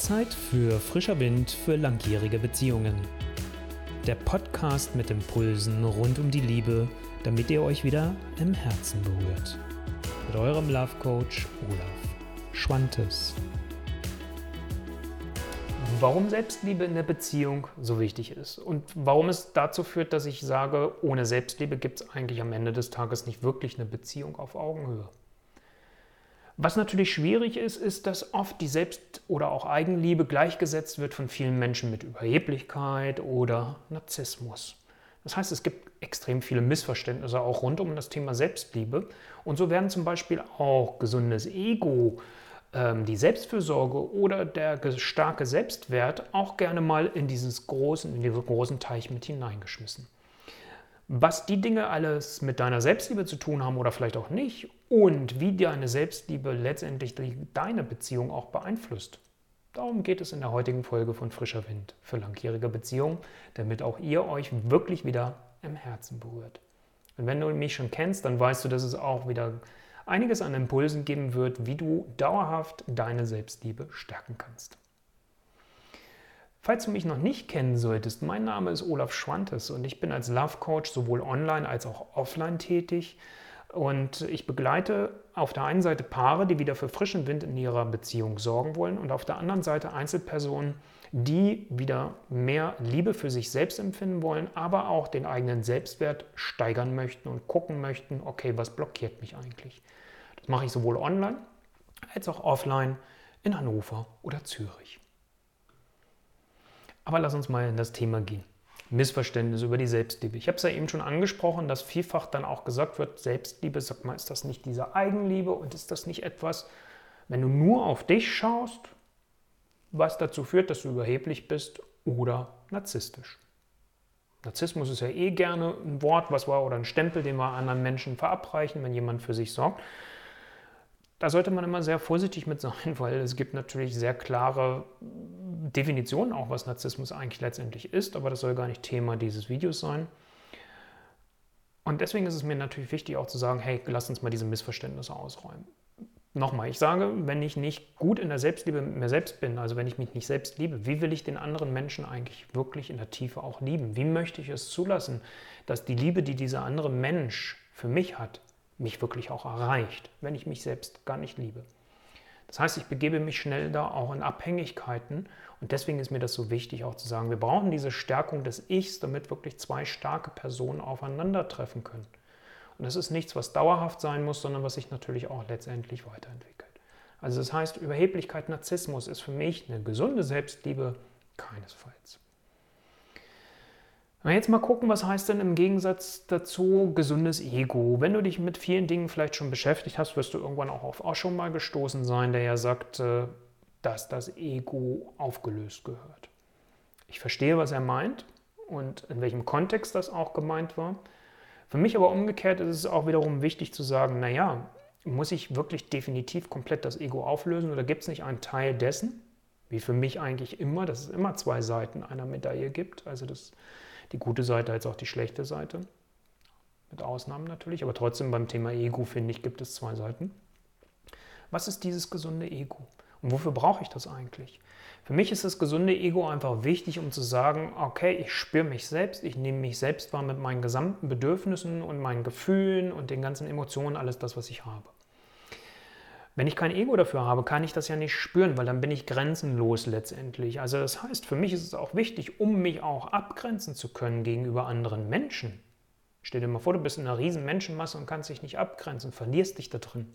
Zeit für frischer Wind für langjährige Beziehungen. Der Podcast mit Impulsen rund um die Liebe, damit ihr euch wieder im Herzen berührt. Mit eurem Love Coach Olaf Schwantes. Warum Selbstliebe in der Beziehung so wichtig ist und warum es dazu führt, dass ich sage, ohne Selbstliebe gibt es eigentlich am Ende des Tages nicht wirklich eine Beziehung auf Augenhöhe. Was natürlich schwierig ist, ist, dass oft die Selbst- oder auch Eigenliebe gleichgesetzt wird von vielen Menschen mit Überheblichkeit oder Narzissmus. Das heißt, es gibt extrem viele Missverständnisse auch rund um das Thema Selbstliebe. Und so werden zum Beispiel auch gesundes Ego, ähm, die Selbstfürsorge oder der starke Selbstwert auch gerne mal in, dieses großen, in diesen großen Teich mit hineingeschmissen. Was die Dinge alles mit deiner Selbstliebe zu tun haben oder vielleicht auch nicht und wie deine Selbstliebe letztendlich deine Beziehung auch beeinflusst. Darum geht es in der heutigen Folge von Frischer Wind für langjährige Beziehungen, damit auch ihr euch wirklich wieder im Herzen berührt. Und wenn du mich schon kennst, dann weißt du, dass es auch wieder einiges an Impulsen geben wird, wie du dauerhaft deine Selbstliebe stärken kannst. Falls du mich noch nicht kennen solltest, mein Name ist Olaf Schwantes und ich bin als Love Coach sowohl online als auch offline tätig. Und ich begleite auf der einen Seite Paare, die wieder für frischen Wind in ihrer Beziehung sorgen wollen und auf der anderen Seite Einzelpersonen, die wieder mehr Liebe für sich selbst empfinden wollen, aber auch den eigenen Selbstwert steigern möchten und gucken möchten, okay, was blockiert mich eigentlich? Das mache ich sowohl online als auch offline in Hannover oder Zürich. Aber lass uns mal in das Thema gehen. Missverständnis über die Selbstliebe. Ich habe es ja eben schon angesprochen, dass vielfach dann auch gesagt wird, Selbstliebe, sag mal, ist das nicht diese Eigenliebe und ist das nicht etwas, wenn du nur auf dich schaust, was dazu führt, dass du überheblich bist oder narzisstisch. Narzissmus ist ja eh gerne ein Wort, was wir oder ein Stempel, den wir anderen Menschen verabreichen, wenn jemand für sich sorgt da sollte man immer sehr vorsichtig mit sein, weil es gibt natürlich sehr klare Definitionen auch, was Narzissmus eigentlich letztendlich ist, aber das soll gar nicht Thema dieses Videos sein. Und deswegen ist es mir natürlich wichtig auch zu sagen, hey, lass uns mal diese Missverständnisse ausräumen. Nochmal, ich sage, wenn ich nicht gut in der Selbstliebe mit mir selbst bin, also wenn ich mich nicht selbst liebe, wie will ich den anderen Menschen eigentlich wirklich in der Tiefe auch lieben? Wie möchte ich es zulassen, dass die Liebe, die dieser andere Mensch für mich hat, mich wirklich auch erreicht, wenn ich mich selbst gar nicht liebe. Das heißt, ich begebe mich schnell da auch in Abhängigkeiten und deswegen ist mir das so wichtig auch zu sagen, wir brauchen diese Stärkung des Ichs, damit wirklich zwei starke Personen aufeinandertreffen können. Und das ist nichts, was dauerhaft sein muss, sondern was sich natürlich auch letztendlich weiterentwickelt. Also das heißt, Überheblichkeit, Narzissmus ist für mich eine gesunde Selbstliebe keinesfalls. Wenn wir jetzt mal gucken, was heißt denn im Gegensatz dazu gesundes Ego? Wenn du dich mit vielen Dingen vielleicht schon beschäftigt hast, wirst du irgendwann auch auf schon mal gestoßen sein, der ja sagt, äh, dass das Ego aufgelöst gehört. Ich verstehe, was er meint und in welchem Kontext das auch gemeint war. Für mich aber umgekehrt ist es auch wiederum wichtig zu sagen, naja, muss ich wirklich definitiv komplett das Ego auflösen oder gibt es nicht einen Teil dessen, wie für mich eigentlich immer, dass es immer zwei Seiten einer Medaille gibt, also das die gute Seite als auch die schlechte Seite. Mit Ausnahmen natürlich, aber trotzdem beim Thema Ego, finde ich, gibt es zwei Seiten. Was ist dieses gesunde Ego? Und wofür brauche ich das eigentlich? Für mich ist das gesunde Ego einfach wichtig, um zu sagen, okay, ich spüre mich selbst, ich nehme mich selbst wahr mit meinen gesamten Bedürfnissen und meinen Gefühlen und den ganzen Emotionen, alles das, was ich habe. Wenn ich kein Ego dafür habe, kann ich das ja nicht spüren, weil dann bin ich grenzenlos letztendlich. Also das heißt, für mich ist es auch wichtig, um mich auch abgrenzen zu können gegenüber anderen Menschen. Stell dir mal vor, du bist in einer riesen Menschenmasse und kannst dich nicht abgrenzen, verlierst dich da drin.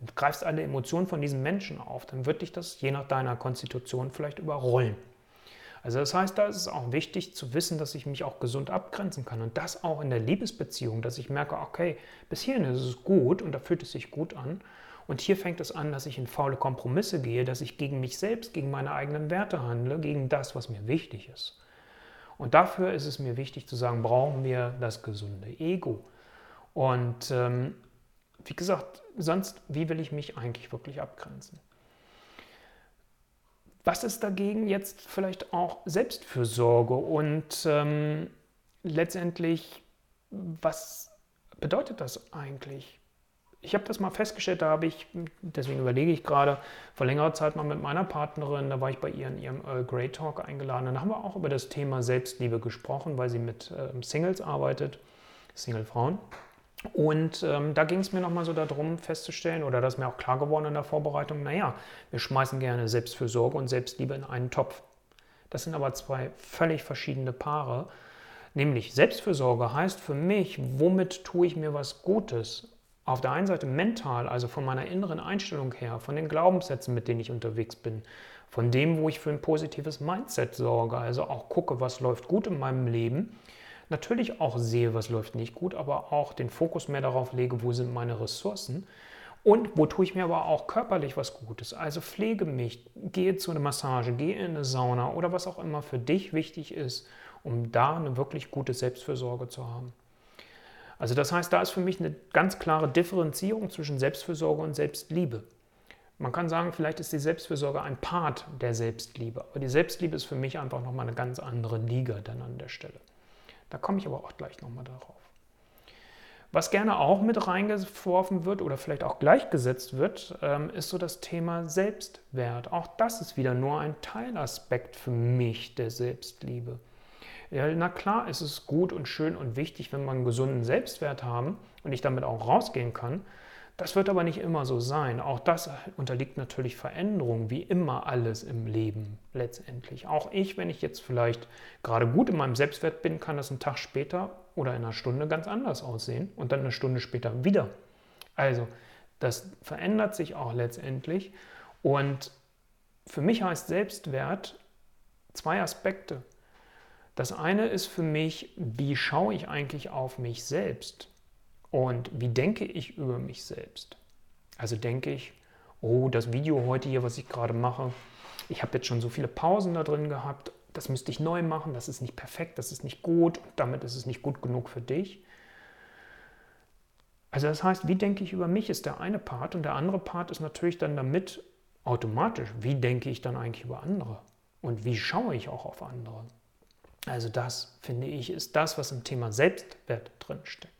Du greifst alle Emotionen von diesen Menschen auf, dann wird dich das je nach deiner Konstitution vielleicht überrollen. Also das heißt, da ist es auch wichtig zu wissen, dass ich mich auch gesund abgrenzen kann und das auch in der Liebesbeziehung, dass ich merke, okay, bis hierhin ist es gut und da fühlt es sich gut an und hier fängt es an, dass ich in faule Kompromisse gehe, dass ich gegen mich selbst, gegen meine eigenen Werte handle, gegen das, was mir wichtig ist. Und dafür ist es mir wichtig zu sagen, brauchen wir das gesunde Ego. Und ähm, wie gesagt, sonst, wie will ich mich eigentlich wirklich abgrenzen? Was ist dagegen jetzt vielleicht auch Selbstfürsorge und ähm, letztendlich, was bedeutet das eigentlich? Ich habe das mal festgestellt, da habe ich, deswegen überlege ich gerade, vor längerer Zeit mal mit meiner Partnerin, da war ich bei ihr in ihrem Earl Grey Talk eingeladen, dann haben wir auch über das Thema Selbstliebe gesprochen, weil sie mit äh, Singles arbeitet, Single-Frauen. Und ähm, da ging es mir nochmal so darum festzustellen, oder das ist mir auch klar geworden in der Vorbereitung, naja, wir schmeißen gerne Selbstfürsorge und Selbstliebe in einen Topf. Das sind aber zwei völlig verschiedene Paare. Nämlich Selbstfürsorge heißt für mich, womit tue ich mir was Gutes? Auf der einen Seite mental, also von meiner inneren Einstellung her, von den Glaubenssätzen, mit denen ich unterwegs bin, von dem, wo ich für ein positives Mindset sorge, also auch gucke, was läuft gut in meinem Leben natürlich auch sehe, was läuft nicht gut, aber auch den Fokus mehr darauf lege, wo sind meine Ressourcen und wo tue ich mir aber auch körperlich was Gutes. Also pflege mich, gehe zu einer Massage, gehe in eine Sauna oder was auch immer für dich wichtig ist, um da eine wirklich gute Selbstfürsorge zu haben. Also das heißt, da ist für mich eine ganz klare Differenzierung zwischen Selbstfürsorge und Selbstliebe. Man kann sagen, vielleicht ist die Selbstfürsorge ein Part der Selbstliebe, aber die Selbstliebe ist für mich einfach nochmal eine ganz andere Liga dann an der Stelle. Da komme ich aber auch gleich nochmal darauf. Was gerne auch mit reingeworfen wird oder vielleicht auch gleichgesetzt wird, ähm, ist so das Thema Selbstwert. Auch das ist wieder nur ein Teilaspekt für mich der Selbstliebe. Ja, na klar ist es gut und schön und wichtig, wenn wir einen gesunden Selbstwert haben und ich damit auch rausgehen kann. Das wird aber nicht immer so sein. Auch das unterliegt natürlich Veränderungen, wie immer alles im Leben letztendlich. Auch ich, wenn ich jetzt vielleicht gerade gut in meinem Selbstwert bin, kann das einen Tag später oder in einer Stunde ganz anders aussehen und dann eine Stunde später wieder. Also, das verändert sich auch letztendlich. Und für mich heißt Selbstwert zwei Aspekte. Das eine ist für mich, wie schaue ich eigentlich auf mich selbst? Und wie denke ich über mich selbst? Also denke ich, oh, das Video heute hier, was ich gerade mache, ich habe jetzt schon so viele Pausen da drin gehabt, das müsste ich neu machen, das ist nicht perfekt, das ist nicht gut und damit ist es nicht gut genug für dich. Also das heißt, wie denke ich über mich ist der eine Part und der andere Part ist natürlich dann damit automatisch, wie denke ich dann eigentlich über andere und wie schaue ich auch auf andere. Also das, finde ich, ist das, was im Thema Selbstwert drin steckt.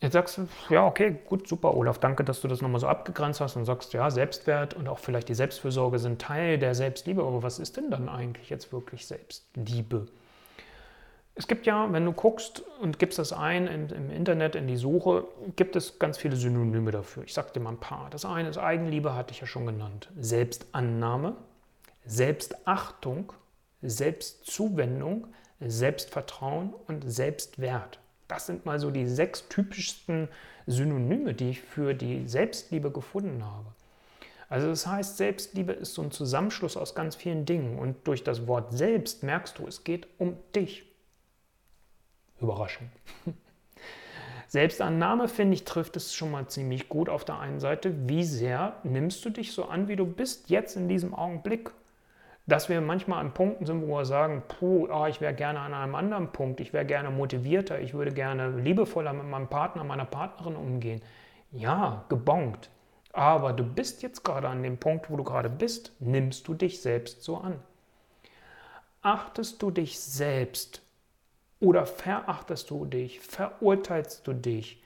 Jetzt sagst du, ja, okay, gut, super, Olaf, danke, dass du das nochmal so abgegrenzt hast und sagst, ja, Selbstwert und auch vielleicht die Selbstfürsorge sind Teil der Selbstliebe. Aber was ist denn dann eigentlich jetzt wirklich Selbstliebe? Es gibt ja, wenn du guckst und gibst das ein in, im Internet in die Suche, gibt es ganz viele Synonyme dafür. Ich sage dir mal ein paar. Das eine ist Eigenliebe, hatte ich ja schon genannt. Selbstannahme, Selbstachtung, Selbstzuwendung, Selbstvertrauen und Selbstwert. Das sind mal so die sechs typischsten Synonyme, die ich für die Selbstliebe gefunden habe. Also das heißt, Selbstliebe ist so ein Zusammenschluss aus ganz vielen Dingen. Und durch das Wort selbst merkst du, es geht um dich. Überraschung. Selbstannahme, finde ich, trifft es schon mal ziemlich gut auf der einen Seite. Wie sehr nimmst du dich so an, wie du bist, jetzt in diesem Augenblick? Dass wir manchmal an Punkten sind, wo wir sagen, puh, oh, ich wäre gerne an einem anderen Punkt, ich wäre gerne motivierter, ich würde gerne liebevoller mit meinem Partner, meiner Partnerin umgehen. Ja, gebongt. Aber du bist jetzt gerade an dem Punkt, wo du gerade bist, nimmst du dich selbst so an. Achtest du dich selbst oder verachtest du dich, verurteilst du dich?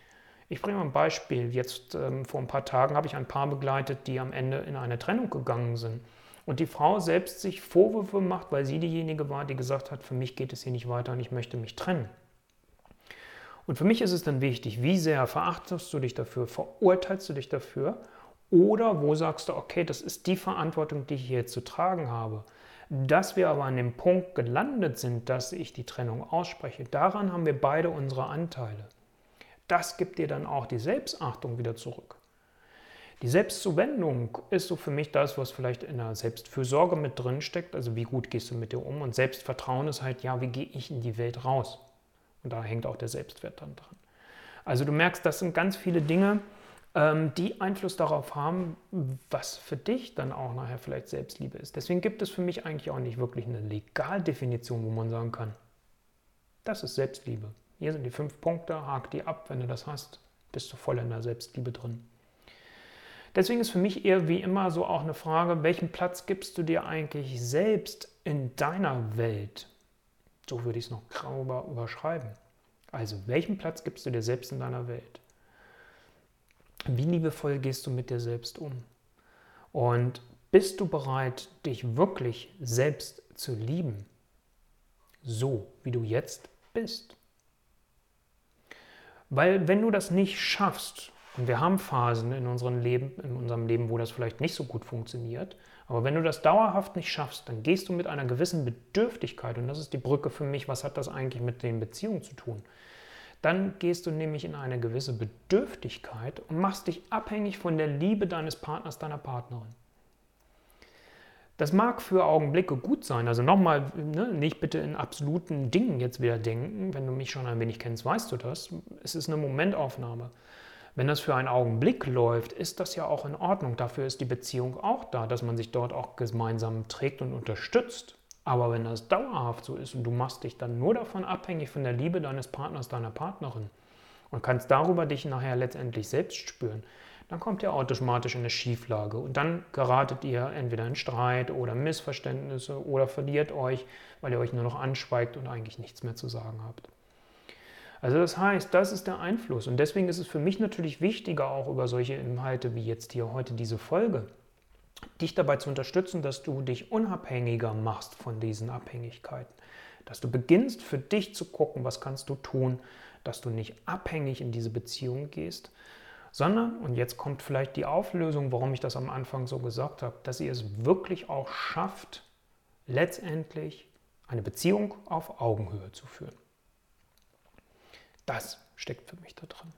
Ich bringe mal ein Beispiel. Jetzt ähm, vor ein paar Tagen habe ich ein Paar begleitet, die am Ende in eine Trennung gegangen sind und die Frau selbst sich Vorwürfe macht, weil sie diejenige war, die gesagt hat, für mich geht es hier nicht weiter und ich möchte mich trennen. Und für mich ist es dann wichtig, wie sehr verachtest du dich dafür, verurteilst du dich dafür oder wo sagst du, okay, das ist die Verantwortung, die ich hier zu tragen habe. Dass wir aber an dem Punkt gelandet sind, dass ich die Trennung ausspreche, daran haben wir beide unsere Anteile. Das gibt dir dann auch die Selbstachtung wieder zurück. Die Selbstzuwendung ist so für mich das, was vielleicht in der Selbstfürsorge mit drin steckt. Also wie gut gehst du mit dir um? Und Selbstvertrauen ist halt, ja, wie gehe ich in die Welt raus? Und da hängt auch der Selbstwert dann dran. Also du merkst, das sind ganz viele Dinge, ähm, die Einfluss darauf haben, was für dich dann auch nachher vielleicht Selbstliebe ist. Deswegen gibt es für mich eigentlich auch nicht wirklich eine Legaldefinition, wo man sagen kann, das ist Selbstliebe. Hier sind die fünf Punkte, hak die ab, wenn du das hast, bist du voll in der Selbstliebe drin. Deswegen ist für mich eher wie immer so auch eine Frage, welchen Platz gibst du dir eigentlich selbst in deiner Welt? So würde ich es noch grauber überschreiben. Also, welchen Platz gibst du dir selbst in deiner Welt? Wie liebevoll gehst du mit dir selbst um? Und bist du bereit, dich wirklich selbst zu lieben? So, wie du jetzt bist. Weil wenn du das nicht schaffst, und wir haben Phasen in unserem Leben, in unserem Leben, wo das vielleicht nicht so gut funktioniert, aber wenn du das dauerhaft nicht schaffst, dann gehst du mit einer gewissen Bedürftigkeit, und das ist die Brücke für mich, was hat das eigentlich mit den Beziehungen zu tun? Dann gehst du nämlich in eine gewisse Bedürftigkeit und machst dich abhängig von der Liebe deines Partners, deiner Partnerin. Das mag für Augenblicke gut sein. Also nochmal, ne, nicht bitte in absoluten Dingen jetzt wieder denken. Wenn du mich schon ein wenig kennst, weißt du das. Es ist eine Momentaufnahme. Wenn das für einen Augenblick läuft, ist das ja auch in Ordnung. Dafür ist die Beziehung auch da, dass man sich dort auch gemeinsam trägt und unterstützt. Aber wenn das dauerhaft so ist und du machst dich dann nur davon abhängig von der Liebe deines Partners, deiner Partnerin und kannst darüber dich nachher letztendlich selbst spüren, dann kommt ihr automatisch in eine Schieflage und dann geratet ihr entweder in Streit oder Missverständnisse oder verliert euch, weil ihr euch nur noch anschweigt und eigentlich nichts mehr zu sagen habt. Also das heißt, das ist der Einfluss. Und deswegen ist es für mich natürlich wichtiger, auch über solche Inhalte wie jetzt hier heute diese Folge, dich dabei zu unterstützen, dass du dich unabhängiger machst von diesen Abhängigkeiten. Dass du beginnst für dich zu gucken, was kannst du tun, dass du nicht abhängig in diese Beziehung gehst, sondern, und jetzt kommt vielleicht die Auflösung, warum ich das am Anfang so gesagt habe, dass ihr es wirklich auch schafft, letztendlich eine Beziehung auf Augenhöhe zu führen. Das steckt für mich da drin.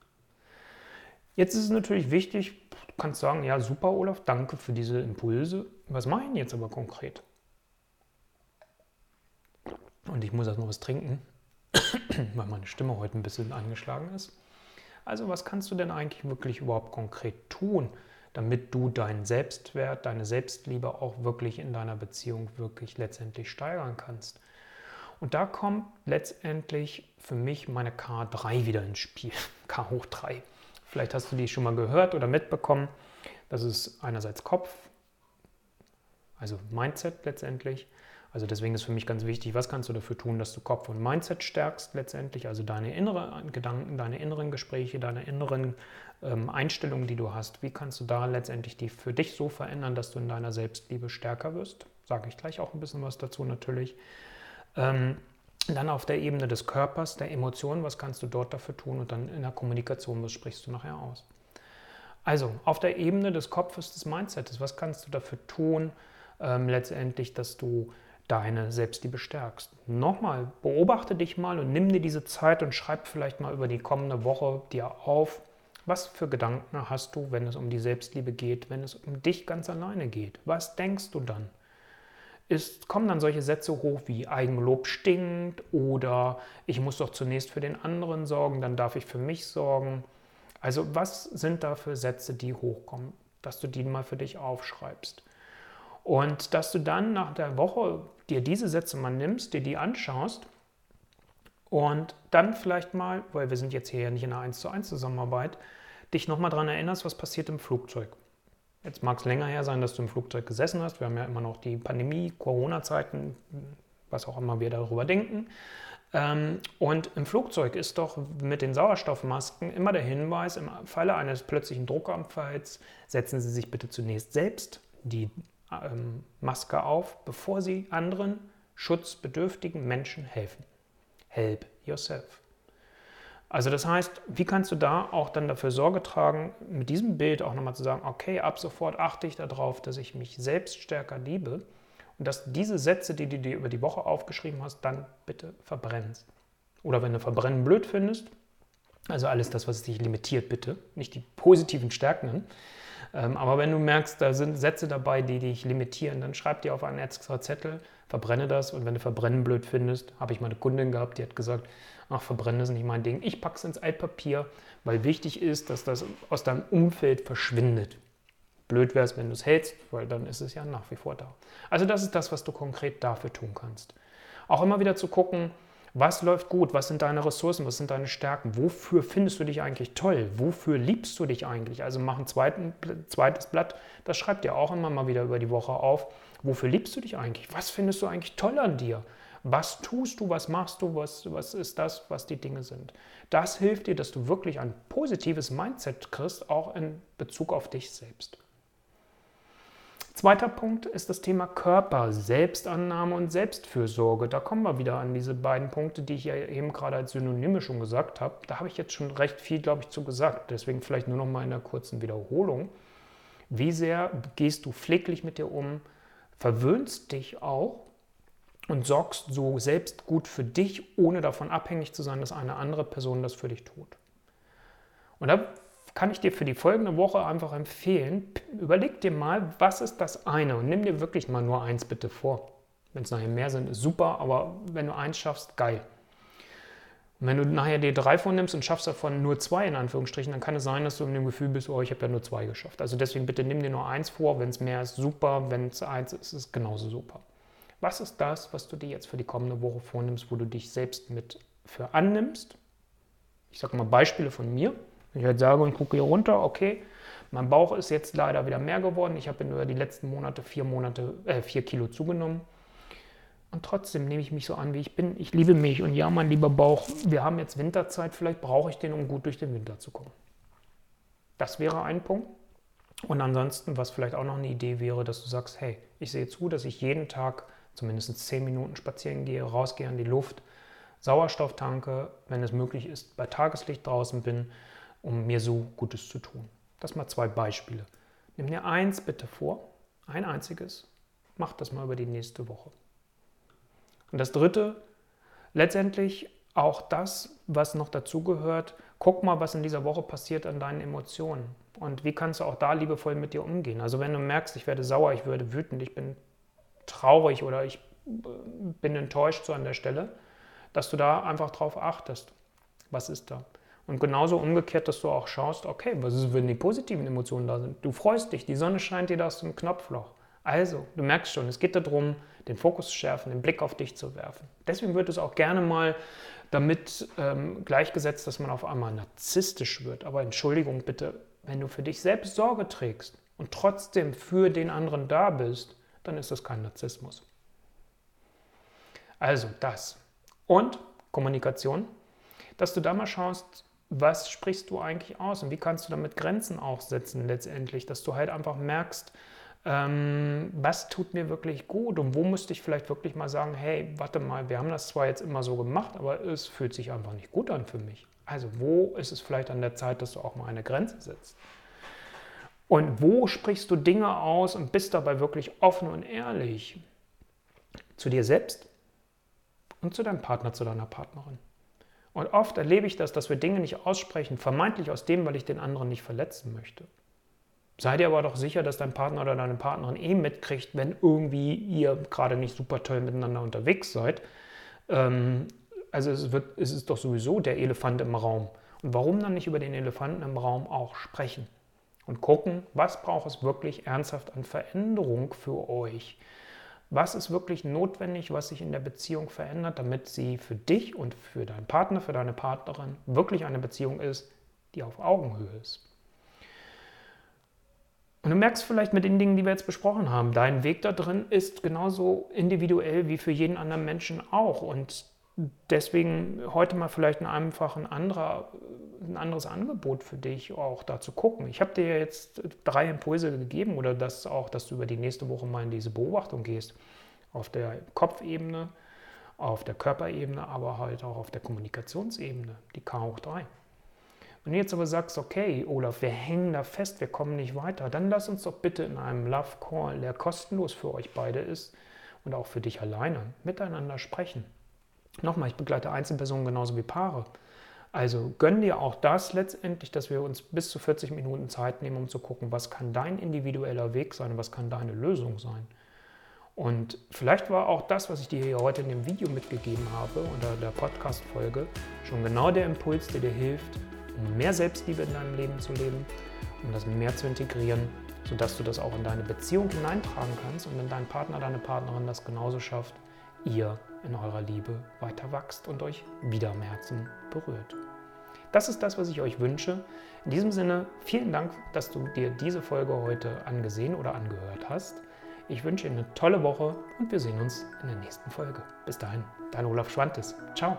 Jetzt ist es natürlich wichtig, du kannst sagen, ja super Olaf, danke für diese Impulse. Was mache ich denn jetzt aber konkret? Und ich muss erst noch was trinken, weil meine Stimme heute ein bisschen angeschlagen ist. Also was kannst du denn eigentlich wirklich überhaupt konkret tun, damit du deinen Selbstwert, deine Selbstliebe auch wirklich in deiner Beziehung wirklich letztendlich steigern kannst? Und da kommt letztendlich für mich meine K3 wieder ins Spiel. K hoch 3. Vielleicht hast du die schon mal gehört oder mitbekommen. Das ist einerseits Kopf, also Mindset letztendlich. Also deswegen ist für mich ganz wichtig, was kannst du dafür tun, dass du Kopf und Mindset stärkst letztendlich, also deine inneren Gedanken, deine inneren Gespräche, deine inneren ähm, Einstellungen, die du hast. Wie kannst du da letztendlich die für dich so verändern, dass du in deiner Selbstliebe stärker wirst? Sage ich gleich auch ein bisschen was dazu natürlich. Ähm, dann auf der Ebene des Körpers, der Emotionen, was kannst du dort dafür tun und dann in der Kommunikation, was sprichst du nachher aus. Also auf der Ebene des Kopfes, des Mindsets, was kannst du dafür tun, ähm, letztendlich, dass du deine Selbstliebe stärkst. Nochmal, beobachte dich mal und nimm dir diese Zeit und schreib vielleicht mal über die kommende Woche dir auf, was für Gedanken hast du, wenn es um die Selbstliebe geht, wenn es um dich ganz alleine geht. Was denkst du dann? Ist, kommen dann solche Sätze hoch wie Eigenlob stinkt oder ich muss doch zunächst für den anderen sorgen, dann darf ich für mich sorgen. Also was sind da für Sätze, die hochkommen, dass du die mal für dich aufschreibst. Und dass du dann nach der Woche dir diese Sätze mal nimmst, dir die anschaust und dann vielleicht mal, weil wir sind jetzt hier ja nicht in einer 1 zu 1 Zusammenarbeit, dich nochmal daran erinnerst, was passiert im Flugzeug. Jetzt mag es länger her sein, dass du im Flugzeug gesessen hast. Wir haben ja immer noch die Pandemie, Corona-Zeiten, was auch immer wir darüber denken. Ähm, und im Flugzeug ist doch mit den Sauerstoffmasken immer der Hinweis, im Falle eines plötzlichen Druckanfalls setzen Sie sich bitte zunächst selbst die ähm, Maske auf, bevor Sie anderen schutzbedürftigen Menschen helfen. Help yourself. Also das heißt, wie kannst du da auch dann dafür Sorge tragen, mit diesem Bild auch nochmal zu sagen, okay, ab sofort achte ich darauf, dass ich mich selbst stärker liebe und dass diese Sätze, die du dir über die Woche aufgeschrieben hast, dann bitte verbrennst. Oder wenn du Verbrennen blöd findest, also alles das, was dich limitiert, bitte, nicht die positiven Stärken. Ähm, aber wenn du merkst, da sind Sätze dabei, die dich limitieren, dann schreib dir auf einen extra Zettel, verbrenne das. Und wenn du Verbrennen blöd findest, habe ich mal eine Kundin gehabt, die hat gesagt, ach, Verbrennen ist nicht mein Ding. Ich packe es ins Altpapier, weil wichtig ist, dass das aus deinem Umfeld verschwindet. Blöd wäre es, wenn du es hältst, weil dann ist es ja nach wie vor da. Also das ist das, was du konkret dafür tun kannst. Auch immer wieder zu gucken, was läuft gut, was sind deine Ressourcen, was sind deine Stärken, wofür findest du dich eigentlich toll, wofür liebst du dich eigentlich. Also mach ein zweiten, zweites Blatt, das schreibt dir auch immer mal wieder über die Woche auf. Wofür liebst du dich eigentlich? Was findest du eigentlich toll an dir? Was tust du, was machst du, was, was ist das, was die Dinge sind? Das hilft dir, dass du wirklich ein positives Mindset kriegst, auch in Bezug auf dich selbst. Zweiter Punkt ist das Thema Körper, Selbstannahme und Selbstfürsorge. Da kommen wir wieder an diese beiden Punkte, die ich ja eben gerade als Synonyme schon gesagt habe. Da habe ich jetzt schon recht viel, glaube ich, zu gesagt. Deswegen vielleicht nur noch mal in einer kurzen Wiederholung. Wie sehr gehst du pfleglich mit dir um, verwöhnst dich auch und sorgst so selbst gut für dich, ohne davon abhängig zu sein, dass eine andere Person das für dich tut. Und da kann ich dir für die folgende Woche einfach empfehlen, überleg dir mal, was ist das eine und nimm dir wirklich mal nur eins bitte vor. Wenn es nachher mehr sind, ist super, aber wenn du eins schaffst, geil. Und wenn du nachher dir drei vornimmst und schaffst davon nur zwei in Anführungsstrichen, dann kann es sein, dass du in dem Gefühl bist, oh, ich habe ja nur zwei geschafft. Also deswegen bitte nimm dir nur eins vor. Wenn es mehr ist, super. Wenn es eins ist, ist genauso super. Was ist das, was du dir jetzt für die kommende Woche vornimmst, wo du dich selbst mit für annimmst? Ich sage mal Beispiele von mir. Wenn ich halt sage und gucke hier runter, okay, mein Bauch ist jetzt leider wieder mehr geworden. Ich habe über die letzten Monate vier, Monate, äh, vier Kilo zugenommen. Und trotzdem nehme ich mich so an, wie ich bin. Ich liebe mich und ja, mein lieber Bauch, wir haben jetzt Winterzeit, vielleicht brauche ich den, um gut durch den Winter zu kommen. Das wäre ein Punkt. Und ansonsten, was vielleicht auch noch eine Idee wäre, dass du sagst, hey, ich sehe zu, dass ich jeden Tag zumindest zehn Minuten spazieren gehe, rausgehe in die Luft, Sauerstoff tanke, wenn es möglich ist, bei Tageslicht draußen bin, um mir so Gutes zu tun. Das mal zwei Beispiele. Nimm dir eins bitte vor, ein einziges. Mach das mal über die nächste Woche. Und das dritte, letztendlich auch das, was noch dazugehört, guck mal, was in dieser Woche passiert an deinen Emotionen. Und wie kannst du auch da liebevoll mit dir umgehen? Also wenn du merkst, ich werde sauer, ich werde wütend, ich bin traurig oder ich äh, bin enttäuscht so an der Stelle, dass du da einfach drauf achtest. Was ist da? Und genauso umgekehrt, dass du auch schaust, okay, was ist, wenn die positiven Emotionen da sind? Du freust dich, die Sonne scheint dir da aus dem Knopfloch. Also, du merkst schon, es geht darum, den Fokus zu schärfen, den Blick auf dich zu werfen. Deswegen wird es auch gerne mal damit ähm, gleichgesetzt, dass man auf einmal narzisstisch wird. Aber Entschuldigung bitte, wenn du für dich selbst Sorge trägst und trotzdem für den anderen da bist, dann ist das kein Narzissmus. Also das. Und Kommunikation, dass du da mal schaust, was sprichst du eigentlich aus und wie kannst du damit Grenzen auch setzen letztendlich, dass du halt einfach merkst, ähm, was tut mir wirklich gut und wo müsste ich vielleicht wirklich mal sagen, hey, warte mal, wir haben das zwar jetzt immer so gemacht, aber es fühlt sich einfach nicht gut an für mich. Also wo ist es vielleicht an der Zeit, dass du auch mal eine Grenze setzt? Und wo sprichst du Dinge aus und bist dabei wirklich offen und ehrlich zu dir selbst und zu deinem Partner, zu deiner Partnerin? Und oft erlebe ich das, dass wir Dinge nicht aussprechen, vermeintlich aus dem, weil ich den anderen nicht verletzen möchte. Sei dir aber doch sicher, dass dein Partner oder deine Partnerin eh mitkriegt, wenn irgendwie ihr gerade nicht super toll miteinander unterwegs seid. Ähm, also es, wird, es ist doch sowieso der Elefant im Raum. Und warum dann nicht über den Elefanten im Raum auch sprechen? Und gucken, was braucht es wirklich ernsthaft an Veränderung für euch? Was ist wirklich notwendig, was sich in der Beziehung verändert, damit sie für dich und für deinen Partner, für deine Partnerin wirklich eine Beziehung ist, die auf Augenhöhe ist? Und du merkst vielleicht mit den Dingen, die wir jetzt besprochen haben, dein Weg da drin ist genauso individuell wie für jeden anderen Menschen auch. Und deswegen heute mal vielleicht ein einfach ein, anderer, ein anderes Angebot für dich auch da zu gucken. Ich habe dir jetzt drei Impulse gegeben oder das auch, dass du über die nächste Woche mal in diese Beobachtung gehst. Auf der Kopfebene, auf der Körperebene, aber halt auch auf der Kommunikationsebene, die K hoch 3. Wenn du jetzt aber sagst, okay, Olaf, wir hängen da fest, wir kommen nicht weiter, dann lass uns doch bitte in einem Love Call, der kostenlos für euch beide ist und auch für dich alleine, miteinander sprechen. Nochmal, ich begleite Einzelpersonen genauso wie Paare. Also gönn dir auch das letztendlich, dass wir uns bis zu 40 Minuten Zeit nehmen, um zu gucken, was kann dein individueller Weg sein, was kann deine Lösung sein. Und vielleicht war auch das, was ich dir hier heute in dem Video mitgegeben habe oder der Podcast-Folge, schon genau der Impuls, der dir hilft, um mehr Selbstliebe in deinem Leben zu leben, um das mehr zu integrieren, sodass du das auch in deine Beziehung hineintragen kannst und wenn dein Partner, deine Partnerin das genauso schafft, ihr in eurer Liebe weiter wachst und euch wieder am Herzen berührt. Das ist das, was ich euch wünsche. In diesem Sinne, vielen Dank, dass du dir diese Folge heute angesehen oder angehört hast. Ich wünsche Ihnen eine tolle Woche und wir sehen uns in der nächsten Folge. Bis dahin, dein Olaf Schwantes. Ciao.